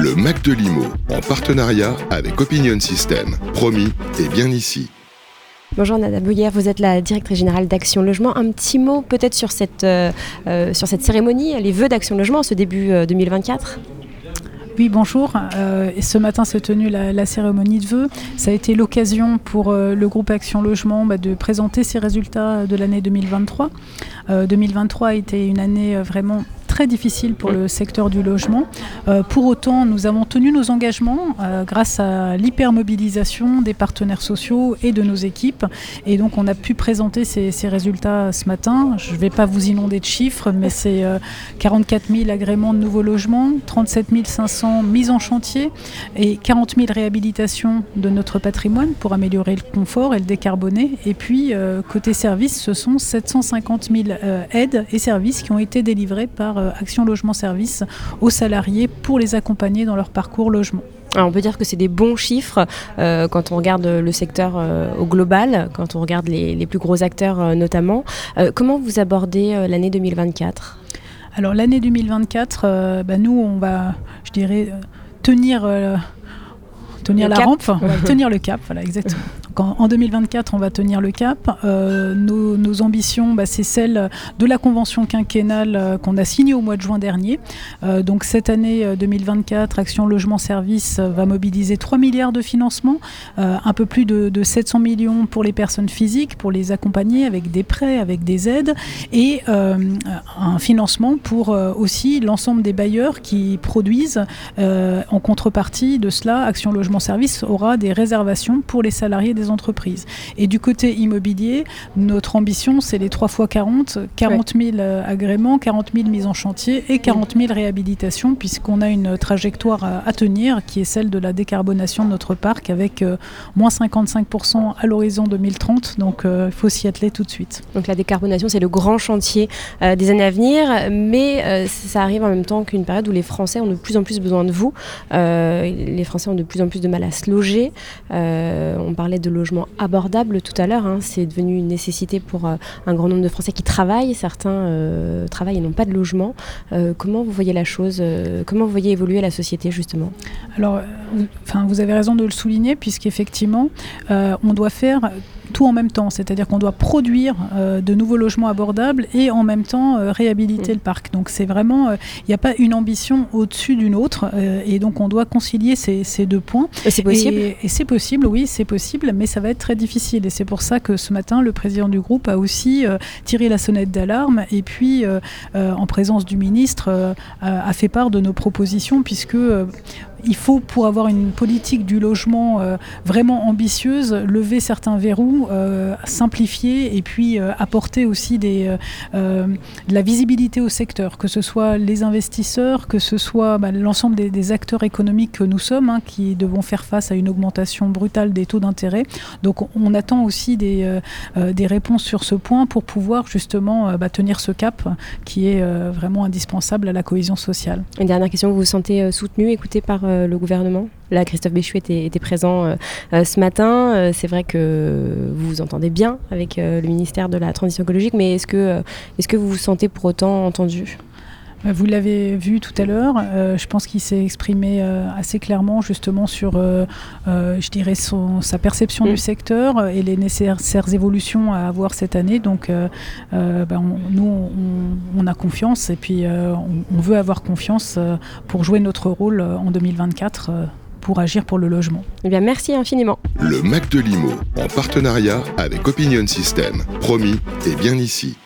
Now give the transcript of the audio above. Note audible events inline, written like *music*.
Le Mac de Limo, en partenariat avec Opinion System. Promis et bien ici. Bonjour Nada Bouillère, vous êtes la directrice générale d'Action Logement. Un petit mot peut-être sur, cette, euh, euh, sur cette cérémonie, les vœux d'Action Logement ce début 2024 euh, oui, bonjour. ce matin s'est tenue la, cérémonie de vœux. Ça a été l'occasion pour le groupe Action Logement bah, de présenter ses résultats de l'année 2023. 2023 a été une année vraiment très difficile pour le secteur du logement. Euh, pour autant, nous avons tenu nos engagements euh, grâce à l'hypermobilisation des partenaires sociaux et de nos équipes. Et donc, on a pu présenter ces, résultats ce matin. Je ne vais pas vous inonder de chiffres, mais c'est 44 euh, 000 agréments de nouveaux logements, 37 500 mises en chantier et 40 000 réhabilitations de notre patrimoine pour améliorer le confort et le décarboner. Et puis, côté services, ce sont 750 000 aides et services qui ont été délivrés par Action Logement Service aux salariés pour les accompagner dans leur parcours logement. on peut dire que c'est des bons chiffres euh, quand on regarde le secteur euh, au global, quand on regarde les, plus gros acteurs notamment. comment vous abordez l'année 2024 Alors l'année 2024, bah, nous on va, je dirais, tenir tenir la rampe, *laughs* tenir le cap, voilà exactement en, 2024, on va tenir le cap. Euh, nos, ambitions, bah, c'est celle de la convention quinquennale euh, qu'on a signée au mois de juin dernier. Euh, donc cette année 2024, Action Logement Service va mobiliser 3 milliards de financement, un peu plus de, 700 millions pour les personnes physiques, pour les accompagner avec des prêts, avec des aides, et un financement pour aussi l'ensemble des bailleurs qui produisent. en contrepartie de cela, Action Logement Service aura des réservations pour les salariés des entreprises. Et du côté immobilier, notre ambition, c'est les 3 fois 40, 40 000 agréments, 40 000 mises en chantier et 40 000 réhabilitations, puisqu'on a une trajectoire à, tenir qui est celle de la décarbonation de notre parc avec euh, moins 55% à l'horizon 2030. Donc euh, il faut s'y atteler tout de suite. Donc la décarbonation, c'est le grand chantier euh, des années à venir, mais ça arrive en même temps qu'une période où les Français ont de plus en plus besoin de vous. les Français ont de plus en plus de mal à se loger. on parlait de logement abordable tout à l'heure. Hein. C'est devenu une nécessité pour euh, un grand nombre de Français qui travaillent. Certains euh, travaillent et n'ont pas de logement. Euh, comment vous voyez la chose Comment vous voyez évoluer la société justement? Alors, enfin, vous avez raison de le souligner puisqu'effectivement, on doit faire tout en même temps, c'est-à-dire qu'on doit produire euh, de nouveaux logements abordables et en même temps euh, réhabiliter mm. le parc. Donc c'est vraiment, euh, il n'y a pas une ambition au-dessus d'une autre, et donc on doit concilier ces, deux points. Et c'est possible Et, c'est possible, oui, c'est possible, mais ça va être très difficile. Et c'est pour ça que ce matin, le président du groupe a aussi tiré la sonnette d'alarme, et puis en présence du ministre, a fait part de nos propositions, puisque il faut, pour avoir une politique du logement euh, vraiment ambitieuse, lever certains verrous, euh, simplifier et puis euh, apporter aussi de la visibilité au secteur, que ce soit les investisseurs, que ce soit bah, l'ensemble des, acteurs économiques que nous sommes, hein, qui devons faire face à une augmentation brutale des taux d'intérêt. Donc on, attend aussi des, des réponses sur ce point pour pouvoir justement bah, tenir ce cap qui est vraiment indispensable à la cohésion sociale. Une dernière question, vous vous sentez soutenu, écouté par le gouvernement Là, Christophe Béchu était, présent euh, euh, ce matin. c'est vrai que vous vous entendez bien avec le ministère de la Transition écologique, mais est-ce que, est que vous vous sentez pour autant entendu? Bah, vous l'avez vu tout à l'heure, je pense qu'il s'est exprimé assez clairement justement sur, je dirais, sa perception du mm. secteur et les nécessaires évolutions à avoir cette année. Donc, bah, nous, on, a confiance et puis on, veut avoir confiance pour jouer notre rôle en 2024 pour agir pour le logement. Eh bien, merci infiniment. Le Mac de Limo, en partenariat avec Opinion System. Promis et bien ici.